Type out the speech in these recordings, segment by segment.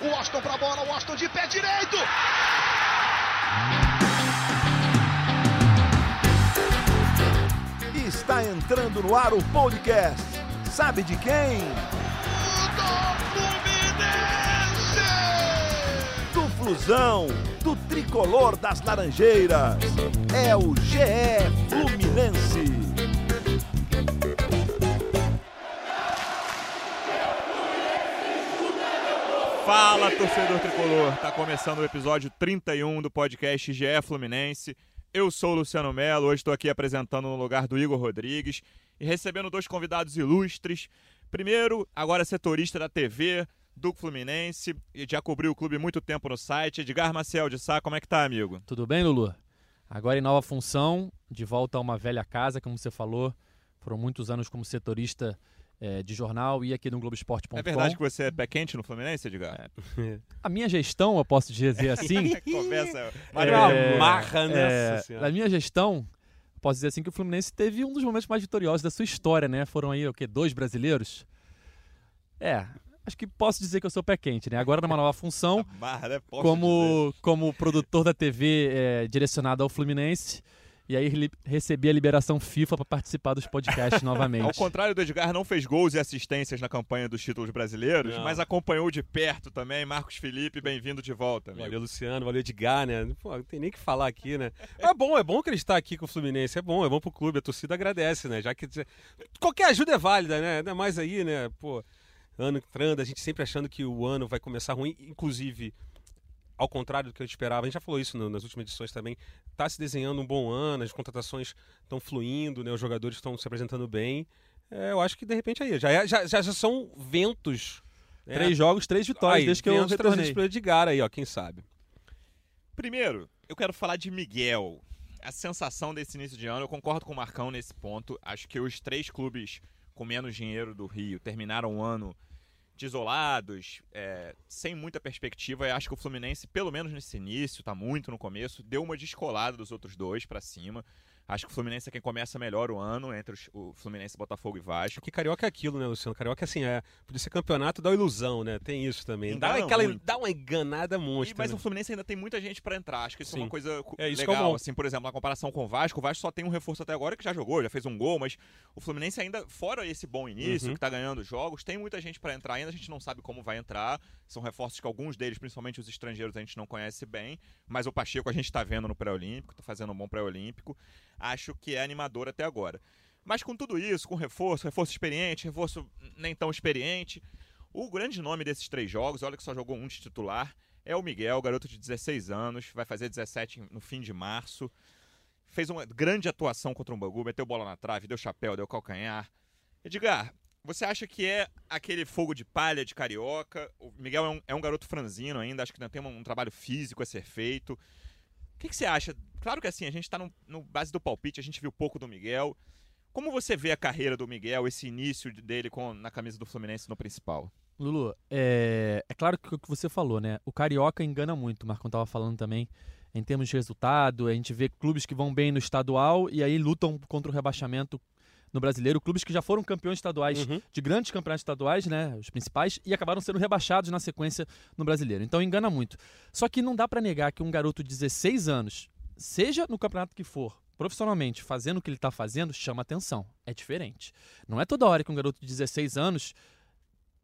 O Austin pra bola, o Austin de pé direito. Está entrando no ar o podcast. Sabe de quem? Do Fluminense! Do Flusão, do tricolor das Laranjeiras. É o GE Fluminense. Fala, torcedor tricolor! Tá começando o episódio 31 do podcast GE Fluminense. Eu sou o Luciano Melo, hoje estou aqui apresentando no lugar do Igor Rodrigues e recebendo dois convidados ilustres. Primeiro, agora setorista da TV do Fluminense e já cobriu o clube muito tempo no site. Edgar Maciel de Sá, como é que tá, amigo? Tudo bem, Lulu? Agora em nova função, de volta a uma velha casa, como você falou. Foram muitos anos como setorista é, de jornal e aqui no Globoesporte.com. É verdade que você é pé quente no Fluminense, Edgar? É. A minha gestão, eu posso dizer assim. Conversa. é, amarra nessa é. Na minha gestão, posso dizer assim que o Fluminense teve um dos momentos mais vitoriosos da sua história, né? Foram aí, o quê? Dois brasileiros? É, acho que posso dizer que eu sou pé quente, né? Agora numa nova função, Barra, né? Posso como, como produtor da TV é, direcionado ao Fluminense. E aí recebi a liberação FIFA para participar dos podcasts novamente. Ao contrário do Edgar, não fez gols e assistências na campanha dos títulos brasileiros, Não. mas acompanhou de perto também. Marcos Felipe, bem-vindo de volta, amigo. Valeu, Luciano, valeu, Edgar, né? Pô, não tem nem o que falar aqui, né? É bom, é bom que ele está aqui com o Fluminense, é bom, é bom pro clube, a torcida agradece, né? Já que qualquer ajuda é válida, né? Ainda mais aí, né? Pô, ano entrando, a gente sempre achando que o ano vai começar ruim, inclusive ao contrário do que eu esperava, a gente já falou isso no- nas últimas edições também, tá se desenhando um bom ano, as contratações estão fluindo, né? Os jogadores estão se apresentando bem. É, eu acho que de repente aí, já, é- já, já, já são ventos. né? Três jogos, três vitórias Aí, desde que eu retornei. trazidos pelo Edgar aí, ó, quem sabe. Primeiro, eu quero falar de Miguel. A sensação desse início de ano, eu concordo com o Marcão nesse ponto. Acho que os três clubes com menos dinheiro do Rio terminaram o ano desolados, é, sem muita perspectiva. Eu acho que o Fluminense, pelo menos nesse início, tá muito no começo, deu uma descolada dos outros dois pra cima. Acho que o Fluminense é quem começa melhor o ano, entre os- o Fluminense, Botafogo e Vasco. Porque carioca é aquilo, né, Luciano? Carioca, assim, é, podia ser campeonato da ilusão, né? Tem isso também. Dá, aquela, muito. dá uma enganada monstra. mas né? o Fluminense ainda tem muita gente pra entrar. Acho que isso é Sim. uma coisa É, isso que é legal. bom. assim, por exemplo, na comparação com o Vasco, o Vasco só tem um reforço até agora que já jogou, já fez um gol, mas o Fluminense ainda, fora esse bom início, Uhum. que tá ganhando jogos, tem muita gente pra entrar ainda, a gente não sabe como vai entrar. São reforços que alguns deles, principalmente os estrangeiros, a gente não conhece bem, mas o Pacheco a gente tá vendo no pré-olímpico, tá fazendo um bom pré-olímpico. Acho que é animador até agora. Mas com tudo isso, com reforço, reforço experiente, reforço nem tão experiente, o grande nome desses três jogos, olha que só jogou um de titular, é o Miguel, garoto de 16 anos, vai fazer 17 no fim de março. Fez uma grande atuação contra o Bangu, meteu bola na trave, deu chapéu, deu calcanhar. Edgar, você acha que é aquele fogo de palha de carioca? O Miguel é um, é um garoto franzino ainda, acho que ainda tem um, um trabalho físico a ser feito. O que, que você acha? Claro que assim, a gente está no, no base do palpite, a gente viu pouco do Miguel. Como você vê a carreira do Miguel, esse início dele com, na camisa do Fluminense no principal? Lulu, é, é claro que o que você falou, né? O Carioca engana muito, o Marcão tava falando também, em termos de resultado. A gente vê clubes que vão bem no estadual e aí lutam contra o rebaixamento no brasileiro. Clubes que já foram campeões estaduais Uhum. de grandes campeonatos estaduais, né? Os principais, e acabaram sendo rebaixados na sequência no brasileiro. Então engana muito. Só que não dá pra negar que um garoto de 16 anos, seja no campeonato que for, profissionalmente, fazendo o que ele tá fazendo, chama atenção. É diferente. Não é toda hora que um garoto de 16 anos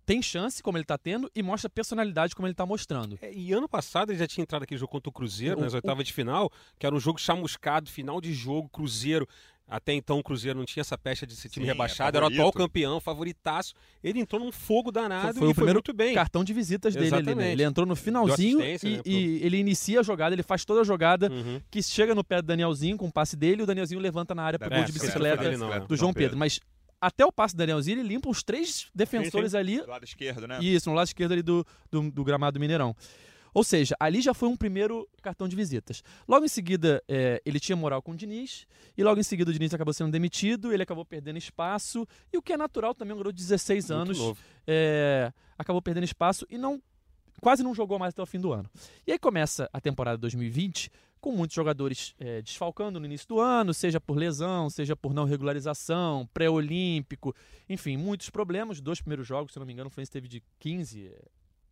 tem chance, como ele tá tendo, e mostra personalidade, como ele tá mostrando. É, e ano passado ele já tinha entrado aquele jogo contra o Cruzeiro, O- nas oitavas de final, que era um jogo chamuscado, final de jogo, Cruzeiro. Até então o Cruzeiro não tinha essa pecha de ser time Sim, é rebaixado, era o atual campeão, favoritaço. Ele entrou num fogo danado Foi e o primeiro foi muito bem. Cartão de visitas dele ali, né? Ele entrou no finalzinho e, né, e ele inicia a jogada, ele faz toda a jogada, Uhum. que chega no pé do Danielzinho com o passe dele, e o Danielzinho levanta na área pro É, gol de bicicleta dele não, do João Pedro. Mas até o passe do Danielzinho, ele limpa os três defensores ali Do lado esquerdo, né? Isso, no lado esquerdo ali do, do, do gramado do Mineirão. Ou seja, ali já foi um primeiro cartão de visitas. Logo em seguida, é, ele tinha moral com o Diniz, e logo em seguida o Diniz acabou sendo demitido, ele acabou perdendo espaço, e o que é natural também, um garoto de 16 Muito anos é, acabou perdendo espaço e não quase não jogou mais até o fim do ano. E aí começa a temporada 2020 com muitos jogadores é, desfalcando no início do ano, seja por lesão, seja por não regularização, pré-olímpico, enfim, muitos problemas. Dois primeiros jogos, se não me engano, o Fluminense teve de 15 é,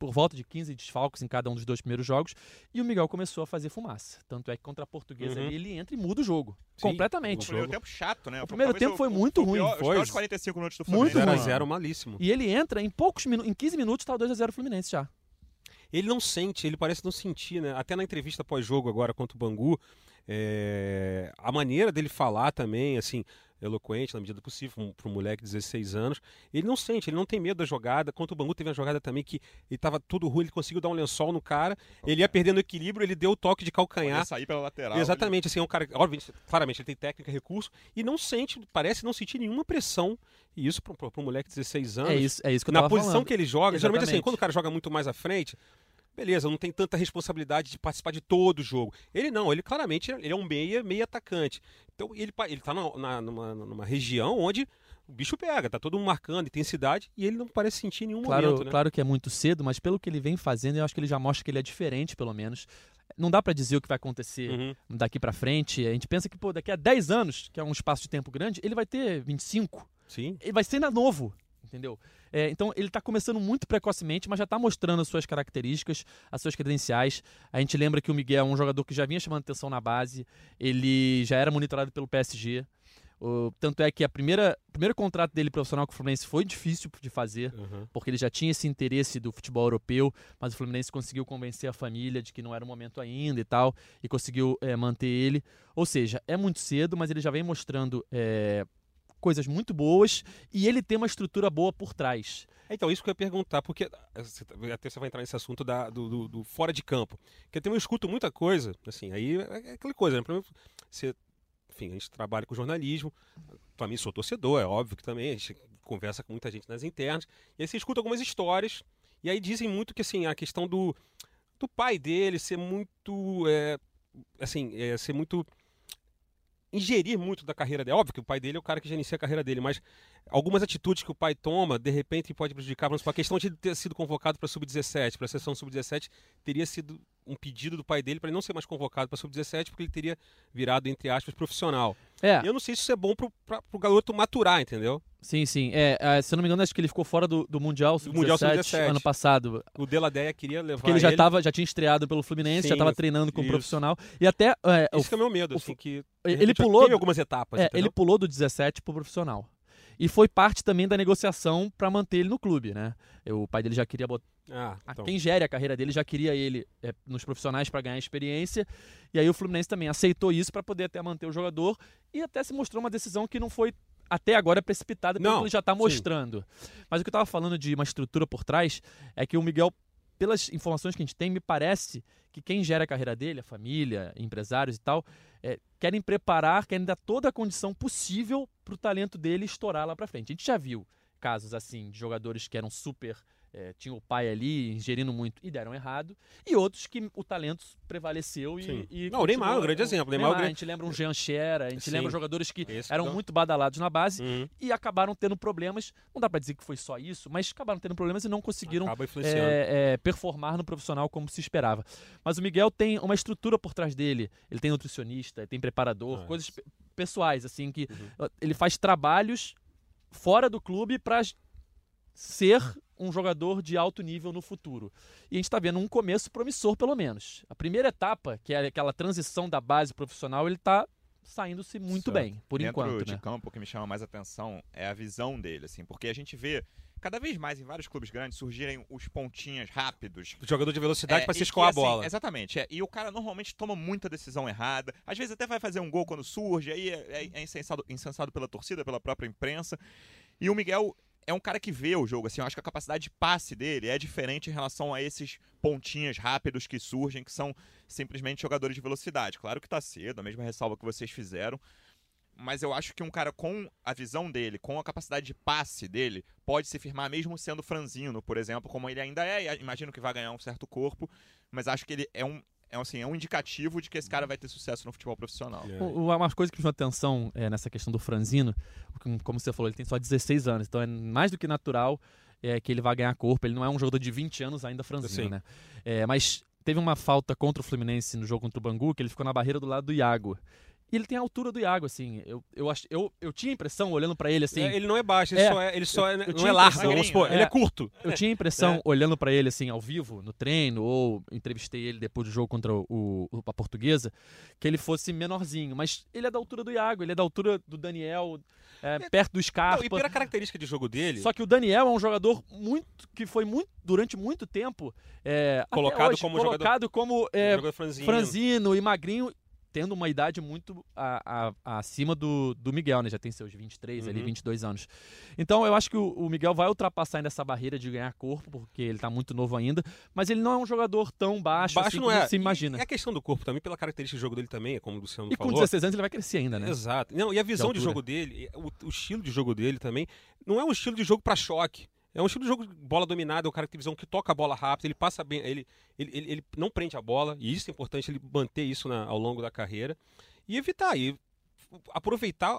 por volta de 15 desfalques em cada um dos dois primeiros jogos, e o Miguel começou a fazer fumaça. Tanto é que contra a Portuguesa Uhum. ali, ele entra e muda o jogo. Sim, completamente. O primeiro tempo chato, né? O primeiro Talvez tempo foi muito ruim, pior- Os foi. piores 45 minutos do Muito Fluminense. ruim. 0x0 malíssimo. E ele entra em poucos minutos, em 15 minutos tá 2x0 Fluminense já. Ele não sente, ele parece não sentir, né? Até na entrevista pós-jogo agora contra o Bangu, é, a maneira dele falar também, assim, eloquente na medida do possível, para um moleque de 16 anos, ele não sente, ele não tem medo da jogada. Contra o Bangu teve uma jogada também que ele estava todo ruim, ele conseguiu dar um lençol no cara, ele ia perdendo equilíbrio, ele deu o toque de calcanhar. sair pela lateral. Exatamente, assim, é um cara, obviamente, claramente ele tem técnica, recurso, e não sente, parece não sentir nenhuma pressão, e isso para um moleque de 16 anos, É isso, é isso que eu na tava posição falando. que ele joga, geralmente assim, Exatamente. quando o cara joga muito mais à frente, beleza, não tem tanta responsabilidade de participar de todo o jogo. Ele não, ele claramente ele é um meia, meia atacante. Então ele, ele tá na, na- numa, numa região onde o bicho pega, tá todo mundo marcando intensidade e ele não parece sentir nenhum Claro, momento, né? claro que é muito cedo, mas pelo que ele vem fazendo, eu acho que ele já mostra que ele é diferente, pelo menos. Não dá pra dizer o que vai acontecer Uhum. daqui pra frente. A gente pensa que, pô, daqui a 10 anos, que é um espaço de tempo grande, ele vai ter 25. Sim. Ele vai ser ainda novo, entendeu? É, então ele está começando muito precocemente, mas já está mostrando as suas características, as suas credenciais. A gente lembra que o Miguel é um jogador que já vinha chamando atenção na base, ele já era monitorado pelo PSG. O- tanto é que a primeira, o primeiro contrato dele profissional com o Fluminense foi difícil de fazer, Uhum. porque ele já tinha esse interesse do futebol europeu, mas o Fluminense conseguiu convencer a família de que não era o momento ainda e tal, e conseguiu é, manter ele. Ou seja, é muito cedo, mas ele já vem mostrando é, coisas muito boas e ele tem uma estrutura boa por trás. Então, isso que eu ia perguntar, porque eh, tá- até você vai entrar nesse assunto da- do, do- do fora de campo. Porque eu também escuto muita coisa, assim, aí é é aquela coisa, né? Primeiro, Você, enfim, a gente trabalha com jornalismo, também sou torcedor, é óbvio que também, a gente conversa com muita gente nas internas, e aí você escuta algumas histórias, e aí dizem muito que, assim, a questão do, do pai dele ser muito, é, assim, é, ser muito ingerir muito da carreira dele. Óbvio que o pai dele é o cara que gerencia a carreira dele, mas algumas atitudes que o pai toma, de repente, pode prejudicar. Por exemplo, a questão de ter sido convocado para sub-17, para a seleção sub-17, teria sido um pedido do pai dele para ele não ser mais convocado para sub-17, porque ele teria virado, entre aspas, profissional. É, Eu não sei se isso é bom para o garoto maturar, entendeu? sim, sim. É, é, se eu não me engano, acho que ele ficou fora do, do Mundial Do Mundial Sub-17 Sub-17. ano passado. O Deladeia queria levar Porque ele já, ele- tava, já tinha estreado pelo Fluminense, já Sim, estava treinando como isso. profissional. E até é, o Isso que é o meu medo, o assim, que ele pulou algumas etapas, É, ele pulou do 17 pro profissional. E foi parte também da negociação para manter ele no clube, né? O pai dele já queria botar. Ah, então. Quem gere a carreira dele já queria ele é, nos profissionais para ganhar experiência. E aí o Fluminense também aceitou isso para poder até manter o jogador. E até se mostrou uma decisão que não foi até agora precipitada, pelo Não, que ele já está sim. mostrando. Mas o que eu estava falando de uma estrutura por trás é que o Miguel, pelas informações que a gente tem, me parece que quem gera a carreira dele, a família, empresários e tal, é, querem preparar, querem dar toda a condição possível para o talento dele estourar lá para frente. A gente já viu casos assim de jogadores que eram super é, tinham o pai ali ingerindo muito e deram errado, e outros que o talento prevaleceu e. E Não, o Neymar é um grande exemplo. O Neymar é um A gente lembra um Jean Xera, a gente Sim. lembra jogadores que Esse eram não. muito badalados na base Uhum. e acabaram tendo problemas. Não dá para dizer que foi só isso, mas acabaram tendo problemas e não conseguiram é, é, performar no profissional como se esperava. Mas o Miguel tem uma estrutura por trás dele. Ele tem nutricionista, ele tem preparador, Ah, coisas pe- pessoais, assim, que Uhum. uh, ele faz trabalhos fora do clube para ser um jogador de alto nível no futuro. E a gente está vendo um começo promissor, pelo menos. A primeira etapa, que é aquela transição da base profissional, ele está saindo-se muito Certo. bem, por Dentro enquanto, de né? campo, o que me chama mais atenção é a visão dele, assim, porque a gente vê cada vez mais em vários clubes grandes surgirem os pontinhas rápidos. O jogador de velocidade É, para se escoar a assim, bola. Exatamente. é, e o cara normalmente toma muita decisão errada. Às vezes até vai fazer um gol quando surge, aí é, é- é incensado, incensado pela torcida, pela própria imprensa. E o Miguel é um cara que vê o jogo, assim, eu acho que a capacidade de passe dele é diferente em relação a esses pontinhas rápidos que surgem, que são simplesmente jogadores de velocidade. Claro que tá cedo, a mesma ressalva que vocês fizeram. Mas eu acho que um cara com a visão dele, com a capacidade de passe dele, pode se firmar mesmo sendo franzino, por exemplo, como ele ainda é. Imagino que vai ganhar um certo corpo, mas acho que ele é um, é, assim, é um indicativo de que esse cara vai ter sucesso no futebol profissional. É. O- o- Uma coisa que me chamou atenção é, nessa questão do Franzino, como- como você falou, ele tem só 16 anos, então é mais do que natural é, que ele vá ganhar corpo. Ele não é um jogador de 20 anos ainda franzino, Sim. né? É, mas teve uma falta contra o Fluminense no jogo contra o Bangu, que ele ficou na barreira do lado do Iago. E ele tem a altura do Iago, assim. Eu, eu, ach, eu, eu tinha a impressão, olhando pra ele, assim. É, ele não é baixo, ele É. só é, ele só é, não tinha é largo, vamos supor, É. ele é curto. Eu tinha a impressão, É. olhando pra ele assim ao vivo, no treino, ou entrevistei ele depois do jogo contra o, o- a portuguesa, que ele fosse menorzinho. Mas ele é da altura do Iago, ele é da altura do Daniel, é, É. perto do Não, Scarpa. e pela característica de jogo dele, Só que o Daniel é um jogador muito que foi muito durante muito tempo Colocado hoje, como colocado como jogador franzino. franzino e magrinho, tendo uma idade muito a- a- acima do, do Miguel, né? Já tem seus 23 ali, Uhum. 22 anos. Então eu acho que o, o Miguel vai ultrapassar ainda essa barreira de ganhar corpo, porque ele tá muito novo ainda, mas ele não é um jogador tão baixo, Baixo assim não como é. se imagina. E é a questão do corpo também, pela característica do jogo dele também, é como o Luciano E com falou. 16 anos ele vai crescer ainda, né? Exato. Não, e a visão de, altura. jogo dele, o, o estilo de jogo dele também, não é um estilo de jogo para choque. É um estilo de jogo de bola dominada, é um cara que tem visão que toca a bola rápido, ele passa bem, ele, ele, ele, ele não prende a bola, e isso é importante, ele manter isso na- ao longo da carreira. E evitar, e aproveitar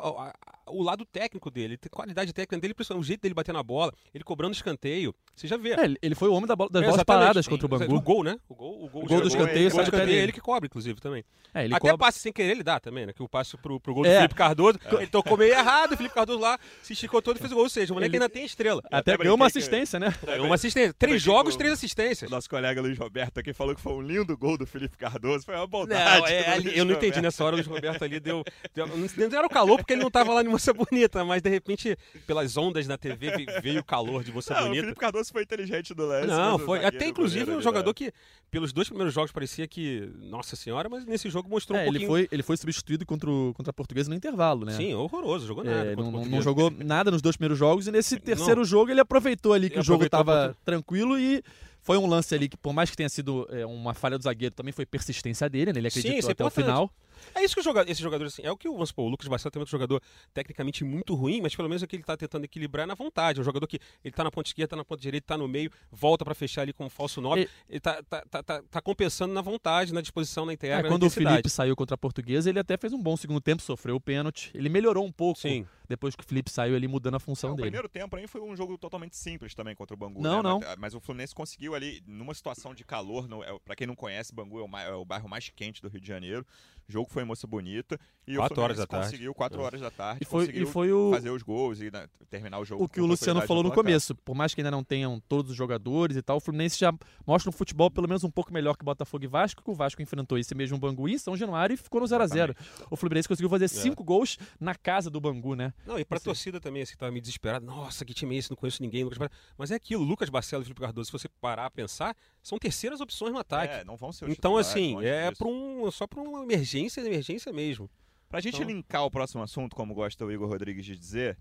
o lado técnico dele, a qualidade técnica dele, o jeito dele bater na bola, ele cobrando escanteio. Você já vê. É, ele- foi o homem da bola- das É, bolas paradas contra o Bangu. O gol, né? O gol, o gol, O gol do de- escanteio é dele. ele que cobra, inclusive, também. É, ele Até cobra- passe sem querer ele dá também, né? Que o passe pro, pro gol do É. Felipe Cardoso, ele tocou meio errado, o Felipe Cardoso lá se esticou todo e fez o gol. Ou seja, o moleque Ele- ainda tem estrela. Até até ganhou uma assistência, né? Ganhou uma assistência. Três jogos, três assistências. Nosso colega Luiz Roberto aqui falou que foi um lindo gol do Felipe Cardoso. Foi uma bondade. Não, é, ali- eu não entendi nessa hora, o Luiz Roberto ali deu. deu não, era o calor porque ele não tava lá em Moça Bonita, mas de repente, pelas ondas na TV, ve- veio o calor de Moça Bonita. Foi inteligente do lance. Não, foi. Até inclusive um jogador né? que, pelos dois primeiros jogos, parecia que. Nossa senhora, mas nesse jogo mostrou um É, pouquinho. ele, foi, ele foi substituído contra, o, contra a portuguesa no intervalo, né? Sim, horroroso, jogou É, nada. contra não, não- não jogou nada nos dois primeiros jogos e nesse terceiro jogo ele aproveitou ali que Ele o jogo estava tranquilo e foi um lance ali que, por mais que tenha sido é, uma falha do zagueiro, também foi persistência dele, né? Ele Sim, acreditou isso é até o final. É isso que o jogador, esse jogador, assim, é o que o, vamos supor, o Lucas Barcelos também é um jogador tecnicamente muito ruim, mas pelo menos é que ele tá tentando equilibrar na vontade. É um jogador que ele tá na ponta esquerda, tá na ponta direita, tá no meio, volta para fechar ali com o falso 9. E- Ele tá, tá, tá, tá, tá compensando na vontade, na disposição, na integra, É, na quando o intensidade. Felipe saiu contra a portuguesa, ele até fez um bom segundo tempo, sofreu o pênalti. Ele melhorou um pouco Sim. depois que o Felipe saiu ali mudando a É, função o dele. primeiro tempo aí foi um jogo totalmente simples também contra o Bangu. Não, né? não. Mas, mas o Fluminense conseguiu ali, numa situação de calor, é, pra quem não conhece, Bangu é o, é o bairro mais quente do Rio de Janeiro. O jogo foi em Moça Bonita. E Quatro o horas Fluminense da tarde. conseguiu 4 É. horas da tarde. E foi, e foi o, fazer os gols e né, terminar o jogo o que com o Luciano falou no começo. Por mais que ainda não tenham todos os jogadores e tal, o Fluminense já mostra um futebol pelo menos um pouco melhor que Botafogo e Vasco, que o Vasco enfrentou esse mesmo Bangu em São Januário e ficou no 0x0. O Fluminense conseguiu fazer cinco gols na casa do Bangu, né? Não, e pra Assim. torcida também, assim, que tava meio desesperado. Nossa, que time é esse? Não conheço ninguém. Lucas. Mas é aquilo, Lucas Barcelos e Felipe Cardoso, se você parar a pensar, são terceiras opções no ataque. É, não vão ser os então, assim, é pra um, só pra uma emergência, emergência mesmo. Pra gente Então- linkar o próximo assunto, como gosta o Igor Rodrigues de dizer,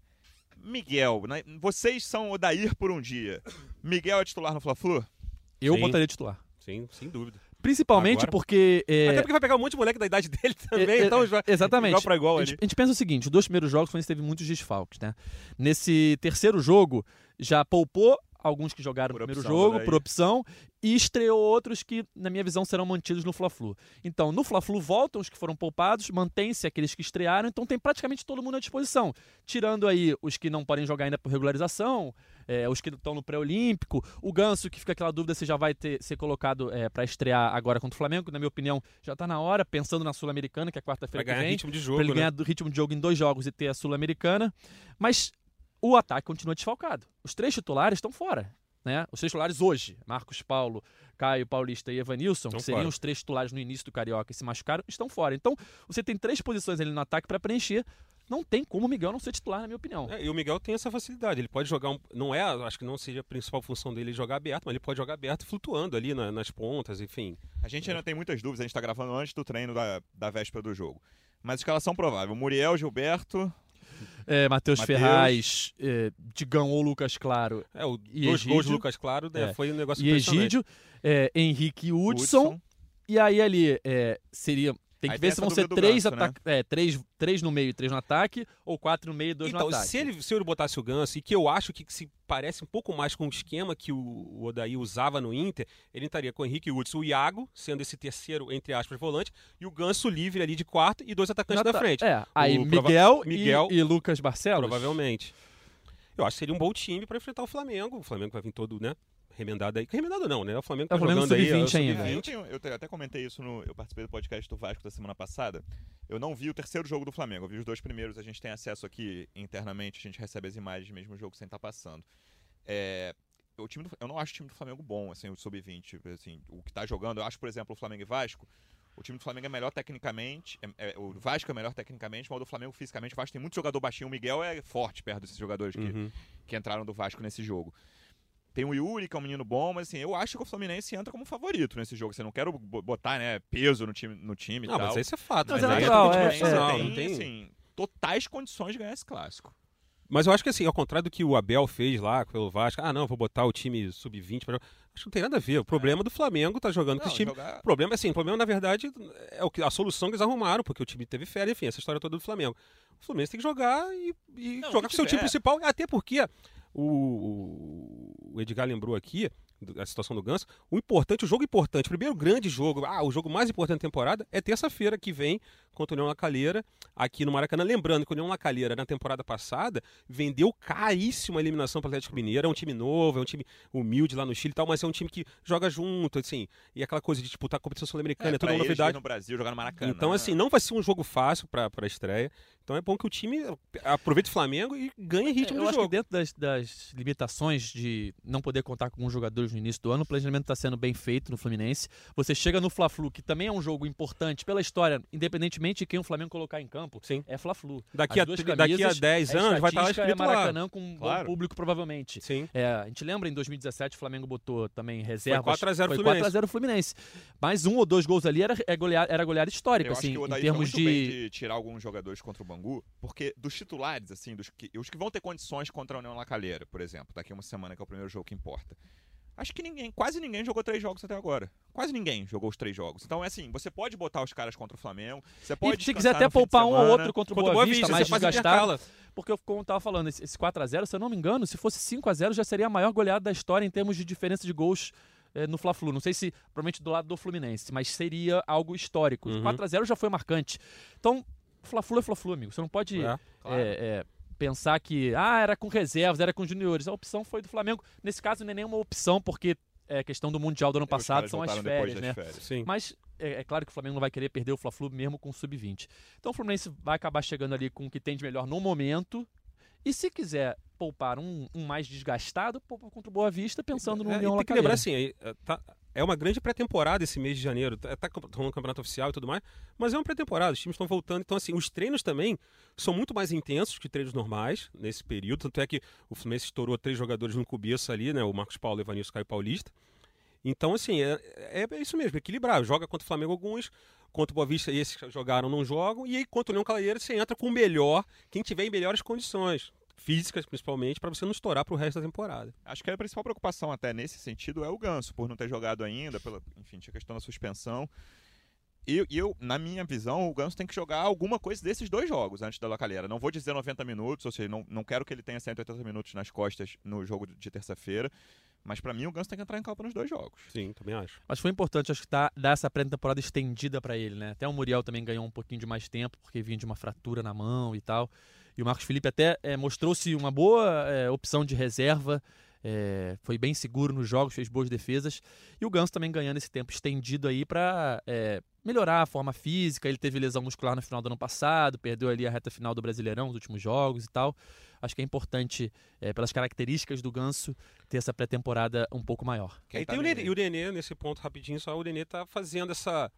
Miguel, né, vocês são o Dair por um dia. Miguel é titular no Fla-Flu? Eu Sim. botaria titular. Sim, sem dúvida. Principalmente Agora- porque. é, Até porque vai pegar um monte de moleque da idade dele também, É, é, então já- Exatamente. igual pra igual a, gente, a gente pensa o seguinte: os dois primeiros jogos o Fluminense teve muitos desfalques, né? Nesse terceiro jogo, já poupou alguns que jogaram Por no primeiro opção, jogo, por opção, e estreou outros que, na minha visão, serão mantidos no Fla-Flu. Então, no Fla-Flu voltam os que foram poupados, mantém-se aqueles que estrearam, então tem praticamente todo mundo à disposição. Tirando aí os que não podem jogar ainda por regularização, é, os que estão no pré-olímpico, o Ganso, que fica aquela dúvida se já vai ter, ser colocado para estrear agora contra o Flamengo, que, na minha opinião, já está na hora, pensando na Sul-Americana, que é quarta-feira que ganhar vem ritmo de jogo, ele né? ganhar ritmo de jogo em dois jogos e ter a Sul-Americana. Mas o ataque continua desfalcado. Os três titulares estão fora. Né? Os três titulares hoje, Marcos Paulo, Caio Paulista e Evanilson, Estão que seriam fora. os três titulares no início do Carioca e se machucaram, estão fora. Então, você tem três posições ali no ataque para preencher. Não tem como o Miguel não ser titular, na minha opinião. É, e o Miguel tem essa facilidade. Ele pode jogar um. Não é, acho que não seja a principal função dele jogar aberto, mas ele pode jogar aberto flutuando ali na- nas pontas, enfim. A gente ainda tem muitas dúvidas, a gente tá gravando antes do treino da, da véspera do jogo. Mas escalação provável: Muriel, Gilberto, É, Matheus. Ferraz, é, Digão ou Lucas Claro É, o E dois gols Egídio. do Lucas Claro né, É. foi um negócio e. Egídio, é, Henrique e Hudson. E aí ali é, seria. Tem que Aí ver tem se vão ser três, Ganso, né? é, três, três no meio e três no ataque, ou quatro no meio e dois Então, no ataque. se ele, se ele botasse o Ganso, e que eu acho que se parece um pouco mais com o esquema que o, o Odaí usava no Inter, ele estaria com o Henrique Hudson, o Iago, sendo esse terceiro, entre aspas, volante, e o Ganso livre ali de quarto e dois atacantes Na da frente. É, aí O Miguel, Miguel- e, e Lucas Barcelos. Provavelmente. Eu acho que seria um bom time para enfrentar o Flamengo. O Flamengo vai vir todo, né? Remendada aí. Remendada não, né? O Flamengo tá Flamengo jogando aí. é o sub-20 ainda. É, eu, sub-20. tenho- eu até comentei isso no. Eu participei do podcast do Vasco da semana passada. Eu não vi o terceiro jogo do Flamengo. Eu vi os dois primeiros. A gente tem acesso aqui internamente. A gente recebe as imagens mesmo jogo sem estar passando. É, o time do- eu não acho o time do Flamengo bom, assim, o sub-20. Assim, o que tá jogando. Eu acho, por exemplo, o Flamengo e Vasco. O time do Flamengo é melhor tecnicamente. é- é- o Vasco é melhor tecnicamente, mas o do Flamengo fisicamente. O Vasco tem muito jogador baixinho. O Miguel é forte perto desses jogadores que, Uhum. que entraram do Vasco nesse jogo. Tem o Yuri, que é um menino bom, mas assim, eu acho que o Fluminense entra como favorito nesse jogo. Você não quero bo- botar, né, peso no time, no time e Não, mas esse é fato. Mas né? é Aí natural, é, profissional, tem, não tem- assim, totais condições de ganhar esse clássico. Mas eu acho que assim, ao contrário do que o Abel fez lá pelo Vasco, ah, não, vou botar o time sub-20 pra... Acho que não tem nada a ver. O problema do Flamengo tá jogando com Não, esse time. jogar- O problema é assim, o problema na verdade é o que a solução que eles arrumaram, porque o time teve férias, enfim, essa história toda do Flamengo. O Fluminense tem que jogar e, e Não, jogar que com o seu time principal, até porque o, o Edgar lembrou aqui a situação do Ganso. O importante, o jogo importante, o primeiro grande jogo, ah, o jogo mais importante da temporada é terça-feira que vem contra o União La Calheira aqui no Maracanã. Lembrando que o União La Calheira na temporada passada vendeu caríssimo a eliminação para o Atlético Mineiro. É um time novo, é um time humilde lá no Chile e tal, mas é um time que joga junto, assim, e aquela coisa de disputar a competição sul-americana, é, é, toda uma novidade. no Brasil, jogar no Maracanã. Então, assim, não vai ser um jogo fácil para a estreia. Então é bom que o time aproveite o Flamengo e ganhe ritmo eu do acho jogo. que dentro das, das limitações de não poder contar com alguns jogadores no início do ano, o planejamento está sendo bem feito no Fluminense. Você chega no Fla-Flu, que também é um jogo importante pela história, independentemente de quem o Flamengo colocar em campo, Sim. é Fla-Flu. Daqui a, daqui a camisas, 10 a anos vai estar lá estatística escrito é lá. Maracanã com um Claro. bom público, provavelmente. Sim. É, a gente lembra em 2017 o Flamengo botou também reservas. 4 a 0 foi Fluminense. 4 a 0 Fluminense. Mais um ou dois gols ali era, é goleada, era goleada histórica, Eu acho assim, que o em termos de. de tirar alguns jogadores contra o Bangu, porque dos titulares, assim, dos que, os que vão ter condições contra a União La Calheira, por exemplo, daqui a uma semana que é o primeiro jogo que importa. Acho que ninguém, quase ninguém jogou três jogos até agora. Quase ninguém jogou os três jogos. Então é assim, você pode botar os caras contra o Flamengo, você pode E se quiser até poupar um ou outro contra o Boa Boa Vista, Vista, desgastado. intercala. Porque, como eu tava falando, esse esse 4x0, se eu não me engano, se fosse 5x0, já seria a maior goleada da história em termos de diferença de gols eh, no Fla-Flu. Não sei se, provavelmente do lado do Fluminense, mas seria algo histórico. Uhum. 4x0 já foi marcante. Então, Fla-Flu é Fla-Flu, amigo. Você não pode É. Claro. é, é, pensar que, ah, era com reservas, era com juniores. A opção foi do Flamengo. Nesse caso, não é nenhuma opção, porque é questão do Mundial do ano Os passado, são as férias, né? férias. Sim. Mas é, é claro que o Flamengo não vai querer perder o Fla-Flu mesmo com o sub-20. Então o Fluminense vai acabar chegando ali com o que tem de melhor no momento. E se quiser poupar um, um mais desgastado, poupa contra o Boa Vista, pensando no É, e União tem que lembrar assim, é, tá- é uma grande pré-temporada esse mês de janeiro. Tá, tá rolando campeonato oficial e tudo mais, mas é uma pré-temporada, os times estão voltando. Então, assim, os treinos também são muito mais intensos que treinos normais nesse período. Tanto é que o Fluminense estourou três jogadores no começo ali, né? O Marcos Paulo, Evanilson, Caio Paulista. Então, assim, é, é isso mesmo, equilibrar. Joga contra o Flamengo alguns, contra o Boa Vista, esses que jogaram não jogam, e aí contra o União Calheira você entra com o melhor, quem tiver em melhores condições, físicas principalmente, para você não estourar pro resto da temporada. Acho que a principal preocupação até nesse sentido é o Ganso, por não ter jogado ainda, pela, enfim, tinha questão da suspensão. E eu, na minha visão, o Ganso tem que jogar alguma coisa desses dois jogos antes da localheira. Não vou dizer 90 minutos, ou seja, não, não quero que ele tenha 180 minutos nas costas no jogo de terça-feira. Mas pra mim o Ganso tem que entrar em campo nos dois jogos. Sim, também acho. Mas foi importante, acho que tá, dar essa pré-temporada estendida pra ele, né? Até o Muriel também ganhou um pouquinho de mais tempo, porque vinha de uma fratura na mão e tal. E o Marcos Felipe até eh, mostrou-se uma boa eh, opção de reserva. eh, foi bem seguro nos jogos, fez boas defesas. E o Ganso também ganhando esse tempo estendido aí pra eh, melhorar a forma física. Ele teve lesão muscular no final do ano passado, perdeu ali a reta final do Brasileirão, os últimos jogos e tal. Acho que é importante, eh, pelas características do Ganso, ter essa pré-temporada um pouco maior. Quem Aí tá tem o Nenê, e o Nenê, nesse ponto rapidinho, só o Nenê tá fazendo essa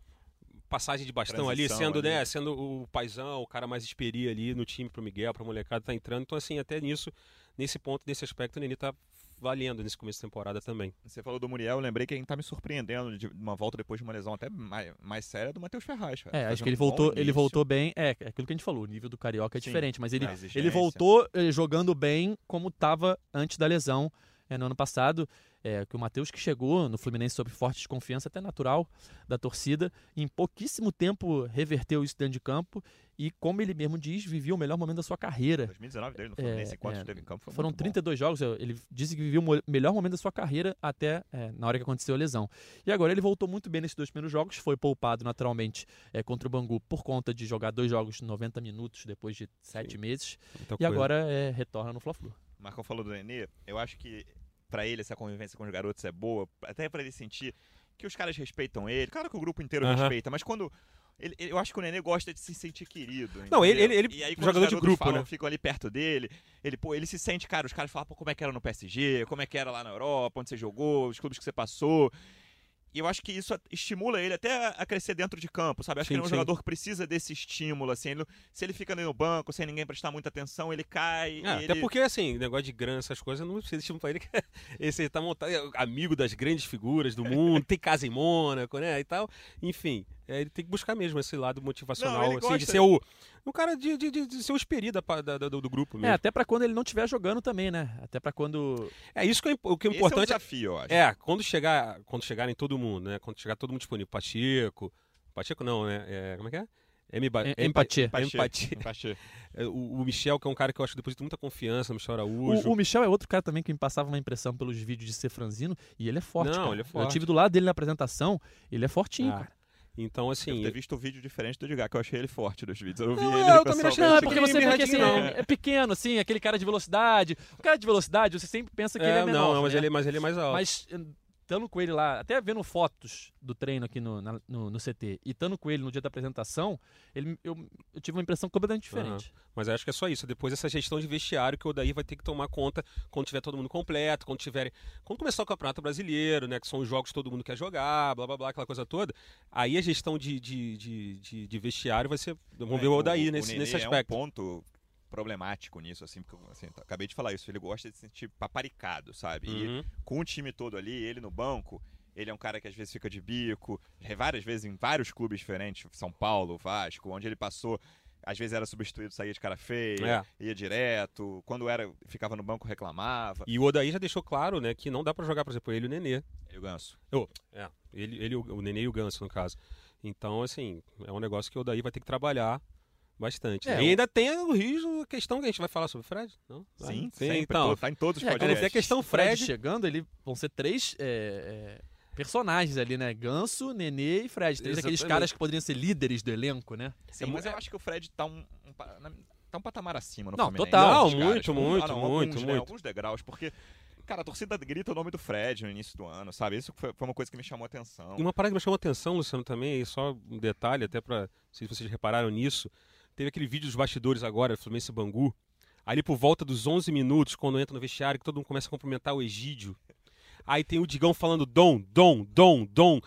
passagem de bastão ali, Transição sendo, ali. né, sendo o paizão, o cara mais experi ali no time pro Miguel, pra molecada tá entrando. Então, assim, até nisso, nesse ponto, nesse aspecto, o Nenê tá valendo nesse começo da temporada também. Você falou do Muriel, eu lembrei que quem tá me surpreendendo de uma volta depois de uma lesão até mais, mais séria é do Matheus Ferraz. cara. É, acho Fazendo que ele voltou, ele voltou bem. É, é aquilo que a gente falou, o nível do Carioca é Sim, diferente, mas ele, ele voltou eh, jogando bem como estava antes da lesão eh, no ano passado. É, que o Matheus que chegou no Fluminense sob forte desconfiança, até natural da torcida, em pouquíssimo tempo reverteu isso dentro de campo e, como ele mesmo diz, vivia o melhor momento da sua carreira. 2019 dele no Fluminense, É, enquanto é, esteve em campo, foi Foram muito bom. 32 jogos, eu- ele disse que viveu o melhor momento da sua carreira até é, na hora que aconteceu a lesão. E agora ele voltou muito bem nesses dois primeiros jogos, foi poupado naturalmente é, contra o Bangu por conta de jogar dois jogos 90 minutos depois de sete Sim. meses. Muita E coisa. agora é, retorna no Fla-Flu. Marcão falou do Nenê, eu acho que pra ele essa convivência com os garotos é boa, até pra ele sentir que os caras respeitam ele. Claro que o grupo inteiro Aham. respeita, mas quando. ele- eu acho que o Nenê gosta de se sentir querido. Não, ele- entendeu? ele- ele- E aí, jogador os de grupo, falam, né? ficam ali perto dele, ele, pô, ele se sente, cara, os caras falam, pô, como é que era no PSG, como é que era lá na Europa, onde você jogou, os clubes que você passou. E eu acho que isso estimula ele até a crescer dentro de campo, sabe? Acho que Sim, ele é um sim. jogador que precisa desse estímulo, assim. ele- se ele fica ali no banco, sem ninguém prestar muita atenção, ele cai. É, Até ele- porque, assim, negócio de grana, essas coisas, não precisa estimular ele. que Esse tá montado, é amigo das grandes figuras do mundo, tem casa em Mônaco, né? E tal. Enfim, é, ele tem que buscar mesmo esse lado motivacional, Não, assim, de ser o. Um cara de, de, de- de ser o esperi da, da- do, do grupo É, mesmo. até pra quando ele não estiver jogando também, né? Até pra quando. É, isso que é, o que é Esse importante. é o desafio, eu acho. É, quando chegar, quando chegarem todo mundo, né? Quando chegar todo mundo disponível, Pacheco, Pacheco não, né? É, como é que é? Empatia. Pacheco. Empatia. É, O, o Michel, que é um cara que eu acho que deposita muita confiança, o Michel Araújo. O, o Michel é outro cara também que me passava uma impressão pelos vídeos de ser franzino e ele é forte. Não, cara. ele é Eu forte. tive do lado dele na apresentação, ele é fortinho, Ah, cara. Então, assim. ter visto um vídeo diferente do Edgar, que eu achei ele forte nos vídeos. Eu não vi Não, ele eu também não achei. Não, é porque você vê que assim, é, é pequeno, assim, aquele cara de velocidade. O cara de velocidade, você sempre pensa que ele é É, menor. não, não, mas, né? ele, mas ele é mais alto. Mas estando com ele lá, até vendo fotos do treino aqui no, na- no, no CT e estando com ele no dia da apresentação, ele, eu, eu tive uma impressão completamente diferente. Mas eu acho que é só isso. Depois essa gestão de vestiário que o Odaí vai ter que tomar conta quando tiver todo mundo completo, quando tiver. Quando começar o Campeonato Brasileiro, né? Que são os jogos que todo mundo quer jogar, blá blá blá, aquela coisa toda. Aí a gestão de, de, de, de- de vestiário vai ser. Vamos ver o Odaí nesse, Nenê nesse É um aspecto. ponto problemático nisso, assim, porque assim, eu acabei de falar isso, ele gosta de se sentir paparicado, sabe? E Uhum. com o time todo ali, ele no banco, ele é um cara que às vezes fica de bico, várias vezes em vários clubes diferentes, São Paulo, Vasco, onde ele passou, às vezes era substituído, saía de cara feia, ia direto, quando era ficava no banco reclamava. E o Odaí já deixou claro, né, que não dá pra jogar, por exemplo, ele e o Nenê. E o Ganso. É, ele, ele o o Nenê e o Ganso, no caso. Então, assim, é um negócio que o Odaí vai ter que trabalhar bastante. É, e ainda tem o risco, a questão que a gente vai falar sobre o Fred? Não? Sim, Vai? sempre, então. tá em todos os É, podcasts. tem a questão O Fred, Fred. chegando, ele vão ser três é, é, personagens ali, né? Ganso, Nenê e Fred. Três daqueles caras que poderiam ser líderes do elenco, né? Sim, É mas eu é- acho que o Fred tá um, um tá um patamar acima no Não, Fluminense. total. Não, caras, muito, um- muito, não, muito, alguns, né, muito. alguns degraus, porque, cara, a torcida grita o nome do Fred no início do ano, sabe? Isso foi, foi uma coisa que me chamou a atenção. E uma parada que me chamou a atenção, Luciano, também, e só um detalhe, até pra. Não sei se vocês repararam nisso. Teve aquele vídeo dos bastidores agora, Fluminense Bangu. Ali por volta dos 11 minutos, quando entra no vestiário, que todo mundo começa a cumprimentar o Egídio. Aí tem o Digão falando Dom, Dom, Dom, Dom.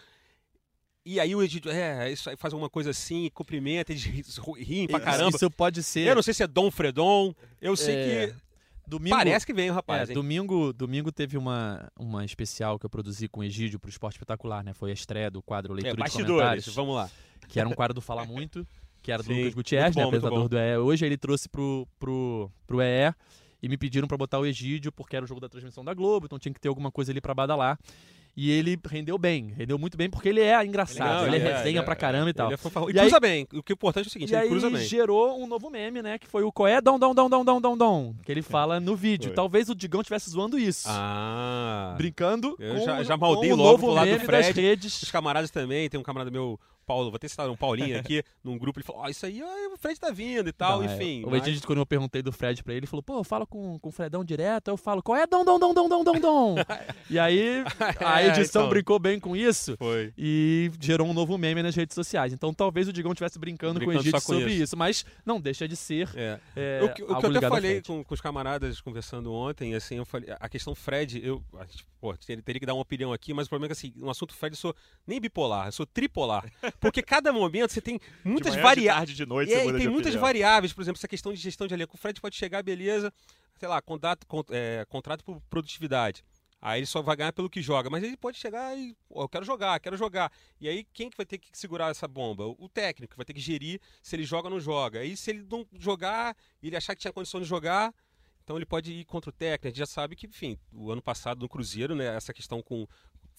E aí o Egídio, é, isso aí faz alguma coisa assim, cumprimenta, eles ri- riem pra caramba. Isso pode ser. Eu não sei se é Dom Fredon, eu sei É, que. Domingo, Parece que vem é, rapaz. hein? domingo, domingo teve uma, uma especial que eu produzi com o Egídio pro Esporte Espetacular, né? Foi a estreia do quadro É, Leitura de bastidores, Comentários, vamos lá. que era um quadro do Fala Muito, que era do Sim, Lucas Gutierrez, né? bom, muito Apresentador do EE. Hoje ele trouxe pro, pro, pro EE e me pediram pra botar o Egídio, porque era o jogo da transmissão da Globo, então tinha que ter alguma coisa ali pra badalar. E ele rendeu bem, rendeu muito bem, porque ele é engraçado, Ele ele, é, é resenha é, pra caramba e tal. É. E, E cruza aí- bem. O que é importante é o seguinte, E ele aí cruza bem. gerou um novo meme, né? Que foi o Coé Dom Dom Dom Dom Dom Dom Dom, que ele fala no vídeo. Foi. Talvez o Digão estivesse zoando isso. Ah. Brincando Eu com, já- o- já maldei com o logo novo pro lado do meme das Fred. redes. Os camaradas também, tem um camarada meu, Paulo, vou ter citado um Paulinho aqui, num grupo, ele falou, ó, isso aí, ó, o Fred tá vindo e tal, Não, é, enfim. O mas- Edith, quando eu perguntei do Fred pra ele, ele falou, pô, eu falo com, com o Fredão direto, eu falo, qual é Dom Dom Dom Dom Dom Dom Dom? e aí a É, edição então. brincou bem com isso. Foi. E gerou um novo meme nas redes sociais. Então talvez o Digão estivesse brincando, com o Brincando Egito só com sobre isso. isso. Mas não deixa de ser É. é, o que, o que eu até falei com, com os camaradas conversando ontem, assim, eu falei, a questão Fred, eu, pô, teria, teria que dar uma opinião aqui, mas o problema é que assim, no assunto Fred eu sou nem bipolar, eu sou tripolar. Porque cada momento você tem muitas de de variáveis. tarde, de noite, É, e tem de muitas opinião. variáveis, por exemplo, essa questão de gestão de elenco. O Fred pode chegar, beleza, sei lá, contrato, con- é, contrato por produtividade. Aí ele só vai ganhar pelo que joga. Mas ele pode chegar e, pô, eu quero jogar, quero jogar. E aí quem que vai ter que segurar essa bomba? O o técnico vai ter que gerir se ele joga ou não joga. Aí se ele não jogar, ele achar que tinha condição de jogar, então ele pode ir contra o técnico. A gente já sabe que, enfim, o ano passado no Cruzeiro, né, essa questão com,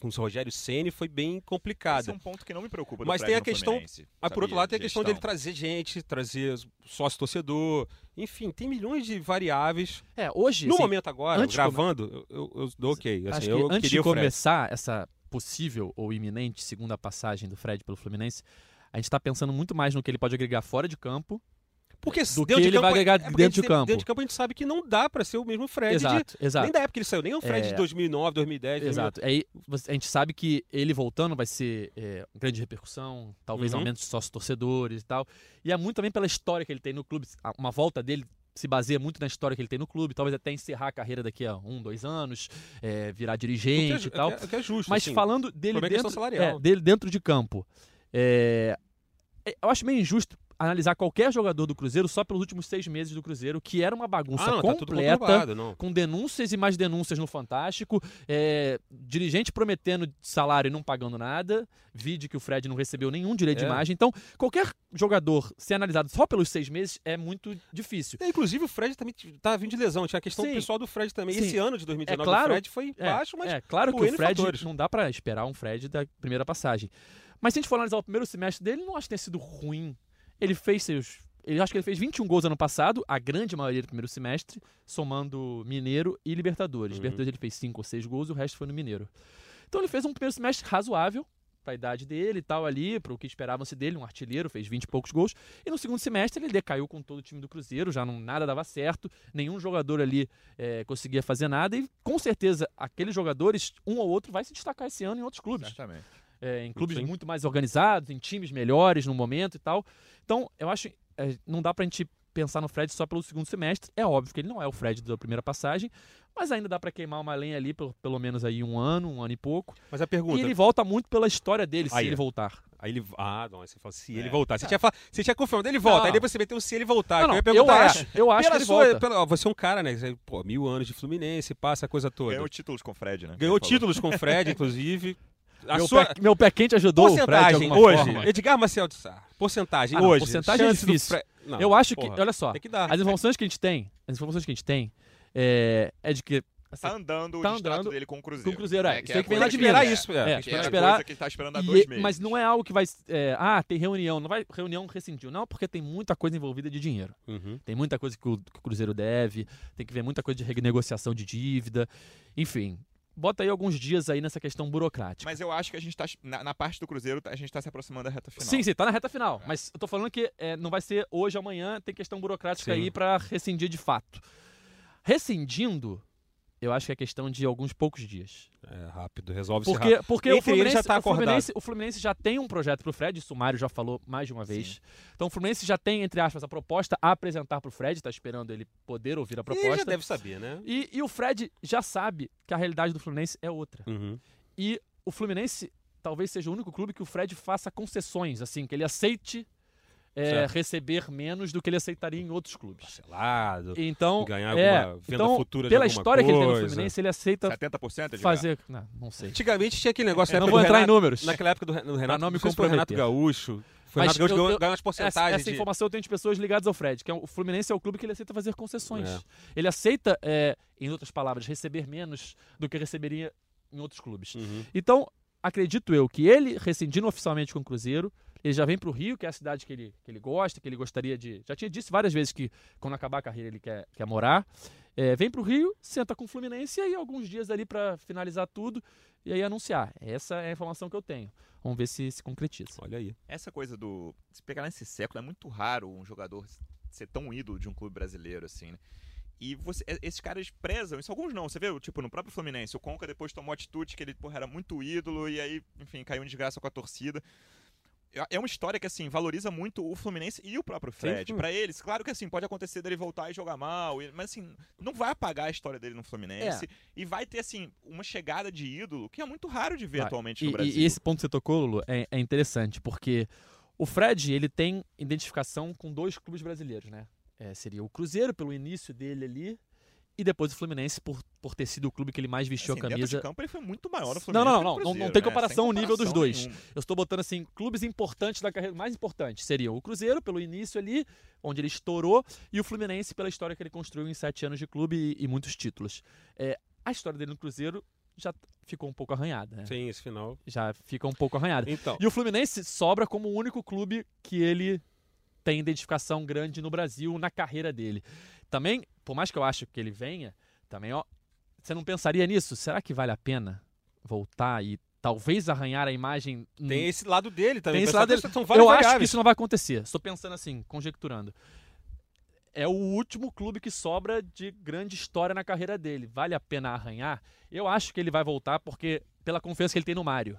com o Rogério Ceni foi bem Esse complicada. é um ponto que não me preocupa do Mas tem a questão- Fluminense, Mas por outro lado tem a questão dele trazer gente, trazer sócio torcedor, enfim, tem milhões de variáveis. É, hoje, No assim, momento agora, gravando, eu, eu, eu dou ok. Assim, Acho eu que antes queria de começar essa possível ou iminente segunda passagem do Fred pelo Fluminense, a gente tá pensando muito mais no que ele pode agregar fora de campo Porque Do que ele vai campo- agregar é dentro de campo. Dentro de campo a gente sabe que não dá pra ser o mesmo Fred de- Exato, exato. nem da época que ele saiu, nem o Fred É. de 2009, 2010. 2000. Exato. Aí a gente sabe que ele voltando vai ser é, grande repercussão, talvez Uhum. aumento de sócios torcedores e tal. E é muito também pela história que ele tem no clube. Uma volta dele se baseia muito na história que ele tem no clube, talvez até encerrar a carreira daqui a um, dois anos, é, virar é dirigente ju- e tal. é é- é é justo. Mas assim. falando dele é dentro, é, dele dentro de campo, é, é, eu acho meio injusto analisar qualquer jogador do Cruzeiro só pelos últimos seis meses do Cruzeiro, que era uma bagunça ah, não, tá completa não. com denúncias e mais denúncias no Fantástico, é, dirigente prometendo salário e não pagando nada, vide que o Fred não recebeu nenhum direito de É. imagem. Então, qualquer jogador ser analisado só pelos seis meses é muito difícil. É, inclusive o Fred também tá vindo de lesão, tinha a questão Sim. pessoal do Fred também. Sim. Esse ano de 2019 É claro- o Fred foi É, baixo, mas é claro que o N Fred fatores. não dá pra esperar um Fred da primeira passagem. Mas se a gente for analisar o primeiro semestre dele, não acho que tenha sido ruim. Ele fez seus ele acho que ele fez 21 gols ano passado, a grande maioria do primeiro semestre, somando Mineiro e Libertadores. Uhum. Libertadores ele fez 5 ou 6 gols e o resto foi no Mineiro. Então ele fez um primeiro semestre razoável para a idade dele e tal ali, para o que esperavam-se dele, um artilheiro, fez 20 e poucos gols. E no segundo semestre ele decaiu com todo o time do Cruzeiro, já não nada dava certo, nenhum jogador ali eh, conseguia fazer nada e com certeza aqueles jogadores, um ou outro, vai se destacar esse ano em outros clubes Exatamente. É, em clubes Sim. muito mais organizados, em times melhores no momento e tal. Então, eu acho é, não dá pra gente pensar no Fred só pelo segundo semestre. É óbvio que ele não é o Fred da primeira passagem, mas ainda dá pra queimar uma lenha ali pelo, pelo menos aí um ano, um ano e pouco. Mas a pergunta. E ele volta muito pela história dele, se Aí, ele é. voltar. Aí ele. Ah, não, aí você fala se É. ele voltar. Você tinha, fala- você tinha confirmado, ele volta. Não. Aí depois você meteu se ele voltar. Não, não, eu ia eu perguntar, é, acho, eu acho que pela sua- volta. pela- ó, você é um cara, né? você, Pô, mil anos de Fluminense, passa a coisa toda. Ganhou títulos com o Fred, né? Ganhou títulos com o Fred, inclusive. A Meu, sua pé, meu pé quente ajudou o porcentagem alguma hoje. forma. Edgar Marcel de Sá. Porcentagem Ah, não, hoje. porcentagem é difícil. Não, eu acho que, porra, olha só, Tem que dar. as informações que a gente tem, as informações que a gente tem é, é de que assim, Tá andando Tá o andando dele com o Cruzeiro. com o Cruzeiro, é. né? Isso aí a que vem coisa lá de esperar isso, É, é. É, que tem é que a esperar. coisa que ele tá esperando há E- dois meses. Mas não é algo que vai. é, ah, tem reunião. Não vai. Reunião rescindiu. Não, porque tem muita coisa envolvida de dinheiro. Uhum. Tem muita coisa que o, que o Cruzeiro deve. Tem que ver muita coisa de renegociação de dívida. Enfim. Bota aí alguns dias aí nessa questão burocrática. Mas eu acho que a gente tá. Na, na parte do Cruzeiro, a gente tá se aproximando da reta final. Sim, sim, tá na reta final. Mas eu tô falando que é, não vai ser hoje, amanhã, tem questão burocrática Sim. aí pra rescindir de fato. Rescindindo, eu acho que é questão de alguns poucos dias. É rápido, resolve-se Porque, rápido. porque o, Fluminense, já tá o, Fluminense, o Fluminense já tem um projeto pro Fred, isso o Mário já falou mais de uma vez. Então o Fluminense já tem, entre aspas, a proposta a apresentar pro Fred, tá esperando ele poder ouvir a E já proposta. deve saber, né? E, e o Fred já sabe que a realidade do Fluminense é outra. Uhum. E o Fluminense talvez seja o único clube que o Fred faça concessões, assim, que ele aceite é, receber menos do que ele aceitaria em outros clubes. Parcelado. Então, ganhar é, alguma venda então futura de pela história que ele tem no coisa. Fluminense, ele aceita 70% Edgar? fazer... Não, não sei. Antigamente tinha aquele negócio. na não vou entrar em Renato- números. Naquela época do Re- do Renato, não me se Renato. Gaúcho. Foi o Mas Renato Gaúcho ganhou, umas Essa, porcentagens essa de... informação eu tenho de pessoas ligadas ao Fred, que é o Fluminense é o clube que ele aceita fazer concessões. É. Ele aceita, é, em outras palavras, receber menos do que receberia em outros clubes. Uhum. Então, acredito eu que ele, rescindindo oficialmente com o Cruzeiro, ele já vem para o Rio, que é a cidade que ele, que ele gosta, que ele gostaria de. Já tinha dito várias vezes que quando acabar a carreira ele quer, quer morar. É, vem para o Rio, senta com o Fluminense e aí alguns dias ali para finalizar tudo e aí anunciar. Essa é a informação que eu tenho. Vamos ver se se concretiza. Olha aí. Essa coisa do. Se pegar nesse século, é muito raro um jogador ser tão ídolo de um clube brasileiro, assim, né? E você, esses caras prezam isso. Alguns não. Você vê, tipo, no próprio Fluminense, o Conca depois tomou atitude que ele, porra, era muito ídolo e aí, enfim, caiu em desgraça com a torcida. É- É uma história que, assim, valoriza muito o Fluminense e o próprio Fred. Pra eles, claro que, assim, pode acontecer dele voltar e jogar mal, mas, assim, não vai apagar a história dele no Fluminense. E vai ter, assim, uma chegada de ídolo que é muito raro de ver atualmente no e- Brasil. e esse ponto que você tocou, Lulu, é, é interessante, porque o Fred ele tem identificação com dois clubes brasileiros, né? É, seria o Cruzeiro, pelo início dele ali, e depois o Fluminense, por, por ter sido o clube que ele mais vestiu Assim, a camisa. de campo ele foi muito maior Não, Fluminense. não, não, não, Cruzeiro, não tem né? comparação o nível dos dois. nenhuma. Eu estou botando assim, clubes importantes da carreira, mais importantes seriam o Cruzeiro, pelo início ali, onde ele estourou, e o Fluminense, pela história que ele construiu em sete anos de clube e, e muitos títulos. É, a história dele no Cruzeiro já ficou um pouco arranhada, né? Sim, esse final. Já fica um pouco arranhada. Então, E o Fluminense sobra como o único clube que ele tem identificação grande no Brasil na carreira dele. Também, por mais que eu ache que ele venha, também, ó, você não pensaria nisso? Será que vale a pena voltar e talvez arranhar a imagem? tem esse lado dele também. tem esse lado dele. São várias Eu acho que isso não vai acontecer. Estou pensando assim, conjecturando. é o último clube que sobra de grande história na carreira dele. Vale a pena arranhar? Eu acho que ele vai voltar porque pela confiança que ele tem no Mário.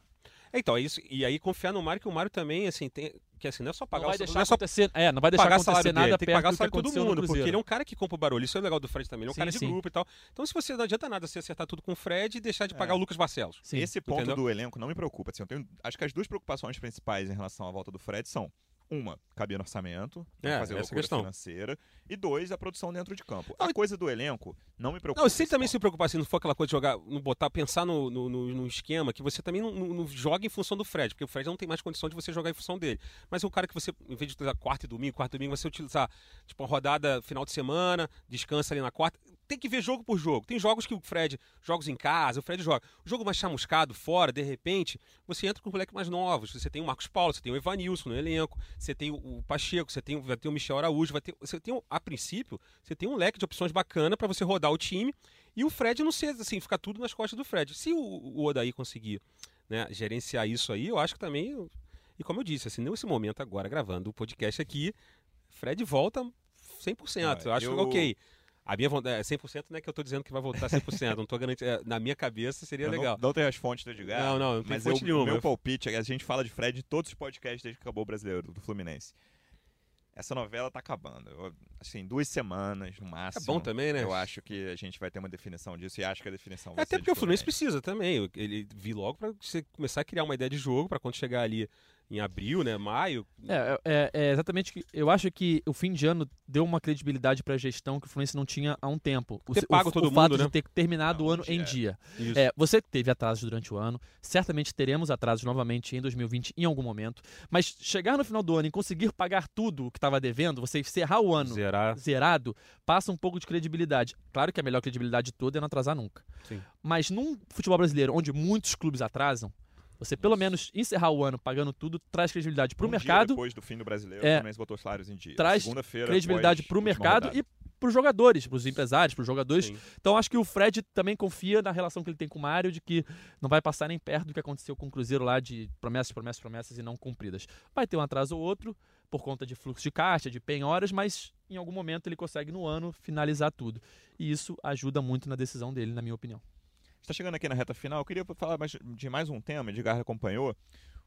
Então, é isso. E aí confiar no Mário, que o Mário também, assim, tem. Que assim, não é só pagar Não vai o deixar não é só acontecer, é, não vai deixar pagar acontecer salário nada dele, tem que perto pagar salário de todo mundo, porque ele é um cara que compra o barulho. Isso é legal do Fred também. Ele é um Sim, cara de sim. grupo e tal. Então, se você não adianta nada você acertar tudo com o Fred e deixar de pagar É. o Lucas Barcelos. Sim. Esse ponto Entendeu? do elenco não me preocupa. Assim, eu tenho, acho que as duas preocupações principais em relação à volta do Fred são uma, cabia no orçamento, É, fazer essa loucura questão. financeira, e dois, a produção dentro de campo. Não, a coisa do elenco não me preocupa. Não, se ele também se preocupar, se não for aquela coisa de jogar, não botar, pensar no, no, no- no esquema, que você também não, não- não joga em função do Fred, porque o Fred não tem mais condição de você jogar em função dele. Mas é o cara que você, em vez de utilizar quarta e domingo, quarta e domingo, você utilizar, tipo, uma rodada final de semana, descansa ali na quarta. Tem que ver jogo por jogo. Tem jogos que o Fred, jogos em casa, o Fred joga. O jogo mais chamuscado, fora, de repente, você entra com moleques mais novos. Você tem o Marcos Paulo, você tem o Evanilson no elenco, você tem o, Pacheco, você tem, vai ter o Michel Araújo, vai ter, você tem, um- a princípio, você tem um leque de opções bacana para você rodar o time e o Fred não ser assim, ficar tudo nas costas do Fred. Se o, o Odaí conseguir né, gerenciar isso aí, eu acho que também. E como eu disse, assim, nesse momento agora, gravando o podcast aqui, Fred volta 100%. eu Ah, acho eu- que ok. A minha vontade, é 100% não é que eu tô dizendo que vai voltar 100%, não tô garantindo. é, Na minha cabeça seria Eu não- legal. Não, tem as fontes do Edgar. Não, não, não tem mas fonte eu, nenhuma. O meu Eu- palpite é que a gente fala de Fred em todos os podcasts desde que acabou o brasileiro, do Fluminense. Essa novela tá acabando. Eu- assim, duas semanas no É máximo. bom também, né? Eu acho que a gente vai ter uma definição disso e acho que a definição vai Até ser porque o Fluminense precisa também. Ele vi logo pra você começar a criar uma ideia de jogo pra quando chegar ali em abril, né, maio. É, é, é exatamente que eu acho que o fim de ano deu uma credibilidade para a gestão que o Fluminense não tinha há um tempo. O, Ter se- pago o, todo o fato mundo, de né? ter terminado Não, o ano em dia. dia. É, você teve atrasos durante o ano, certamente teremos atrasos novamente em 2020 em algum momento, mas chegar no final do ano e conseguir pagar tudo o que estava devendo, você encerrar o ano Zerar. zerado, passa um pouco de credibilidade. Claro que a melhor credibilidade toda é não atrasar nunca. Sim. Mas num futebol brasileiro onde muitos clubes atrasam, você pelo menos encerrar o ano pagando tudo traz credibilidade para o Um mercado, depois do fim do brasileiro, É. Fluminense botou os salários em dia. Traz credibilidade para o mercado rodada. e para os jogadores, para os empresários, para os jogadores. Sim. Então acho que o Fred também confia na relação que ele tem com o Mário, de que não vai passar nem perto do que aconteceu com o Cruzeiro lá de promessas, promessas, promessas e não cumpridas. Vai ter um atraso ou outro por conta de fluxo de caixa, de penhoras, mas em algum momento ele consegue no ano finalizar tudo. E isso ajuda muito na decisão dele, na minha opinião. Está chegando aqui na reta final. Eu queria falar mais- de mais um tema, Edgar acompanhou.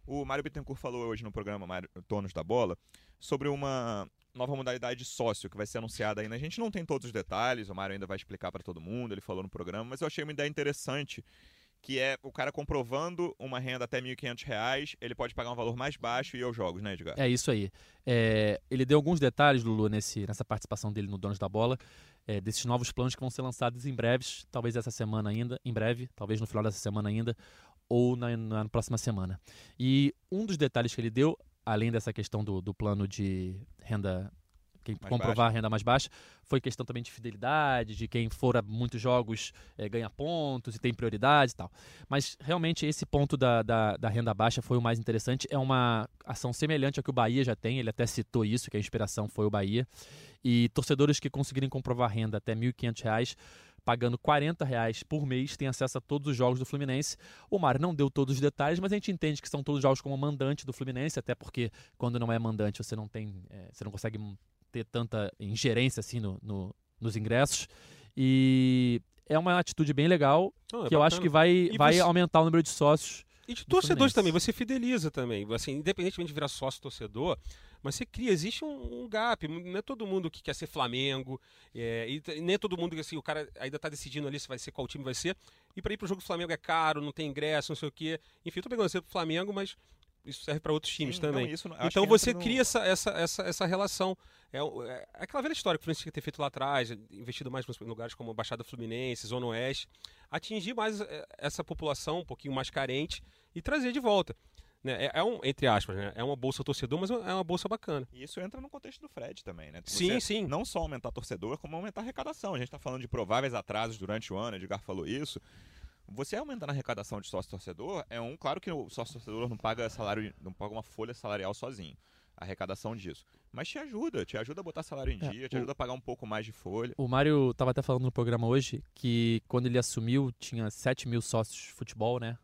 O Mário Bittencourt falou hoje no programa Mário, Tonos da Bola sobre uma nova modalidade de sócio que vai ser anunciada ainda. A gente não tem todos os detalhes, o Mário ainda vai explicar para todo mundo, ele falou no programa, mas eu achei uma ideia interessante, que é o cara comprovando uma renda até 1.500 reais, ele pode pagar um valor mais baixo e aos jogos, né, Edgar? É isso aí. É, ele deu alguns detalhes, Lulu, nesse, nessa participação dele no Donos da Bola, é, desses novos planos que vão ser lançados em breves, talvez essa semana ainda, em breve, talvez no final dessa semana ainda, ou na, na próxima semana. E um dos detalhes que ele deu, além dessa questão do, do plano de renda. Quem Mais comprovar baixa. a renda mais baixa, foi questão também de fidelidade, de quem for a muitos jogos é, ganha pontos e tem prioridade e tal. Mas realmente esse ponto da, da, da renda baixa foi o mais interessante. É uma ação semelhante ao que o Bahia já tem, ele até citou isso, que a inspiração foi o Bahia. E torcedores que conseguirem comprovar renda até R$ 1.500, pagando 40 reais por mês, têm acesso a todos os jogos do Fluminense. O Mário não deu todos os detalhes, mas a gente entende que são todos jogos como mandante do Fluminense, até porque quando não é mandante você não tem, é, você não consegue ter tanta ingerência assim no, no- nos ingressos. E é uma atitude bem legal Não, é que eu acho que vai, E vai você- aumentar o número de sócios. E de do torcedores também, você fideliza também. Assim, independentemente de virar sócio torcedor, mas você cria, existe um, um gap. Não é todo mundo que quer ser Flamengo, é, e nem é todo mundo que assim, o cara ainda tá decidindo ali se vai ser qual time vai ser. E para ir pro jogo do Flamengo é caro, não tem ingresso, não sei o quê. Enfim, eu tô pegando exemplo do Flamengo, mas isso serve para outros times Sim, também. não, isso Então você no- cria essa, essa, essa, essa relação. É, o- é aquela velha história que o Fluminense tinha que ter feito lá atrás, investido mais nos lugares como Baixada Fluminense, Zona Oeste, atingir mais é, essa população um pouquinho mais carente e trazer de volta. Né? É, é um, entre aspas, né? é uma bolsa torcedor, mas é uma bolsa bacana. E isso entra no contexto do Fred também, né? Sim, Você sim. Não só aumentar torcedor, como aumentar a arrecadação. A gente está falando de prováveis atrasos durante o ano, Edgar falou isso. Você aumentando a arrecadação de sócio-torcedor, é um. Claro que o sócio-torcedor não paga salário, não paga uma folha salarial sozinho. A arrecadação disso. Mas te ajuda, te ajuda a botar salário em É, dia, te o- ajuda a pagar um pouco mais de folha. O Mário estava até falando no programa hoje que quando ele assumiu tinha 7 mil sócios de futebol, né?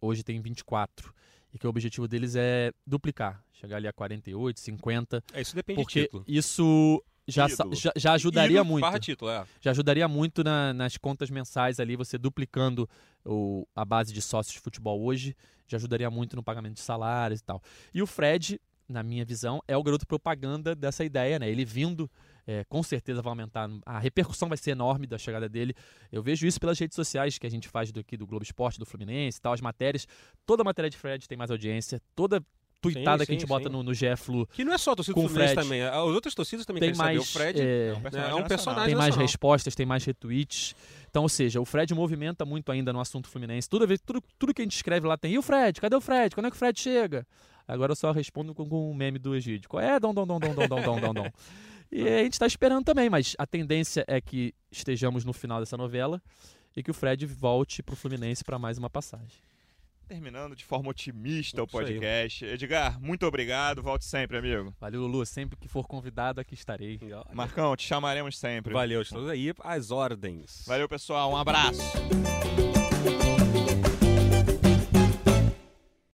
Hoje tem 24. E que o objetivo deles é duplicar, chegar ali a 48, 50. É, isso depende de Porque título. isso já, já, já ajudaria Ídolo muito. Título, é. Já ajudaria muito na- nas contas mensais ali, você duplicando o- a base de sócios de futebol hoje, já ajudaria muito no pagamento de salários e tal. E o Fred, na minha visão, é o garoto propaganda dessa ideia, né? Ele vindo, é, com certeza vai aumentar, a repercussão vai ser enorme da chegada dele. Eu vejo isso pelas redes sociais que a gente faz do, aqui do Globo Esporte, do Fluminense e tal, as matérias. Toda matéria de Fred tem mais audiência, toda tuitada que a sim, gente bota sim. no, no GE Flu Que não é só a torcida Com do o Fluminense Fred. também. As outras torcidas também tem querem saber. mais... O Fred é, É um personagem, é um personagem tem mais nacional. respostas, tem mais retweets. Então, ou seja, o Fred movimenta muito ainda no assunto Fluminense. Tudo, vez- tudo, tudo que a gente escreve lá tem. E o Fred? Cadê o Fred? Quando é que o Fred chega? Agora eu só respondo com, com um meme do Egídio. Qual é? Dom, dom, dom, dom, dom, dom, dom, dom, dom. E a gente está esperando também, mas a tendência é que estejamos no final dessa novela e que o Fred volte pro Fluminense para mais uma passagem. Terminando de forma otimista o Isso aí. podcast. Edgar, muito obrigado. Volte sempre, amigo. Valeu, Lulu. Sempre que for convidado, aqui estarei. Marcão, te chamaremos sempre. Valeu, estou aí às ordens. Valeu, pessoal. Um abraço.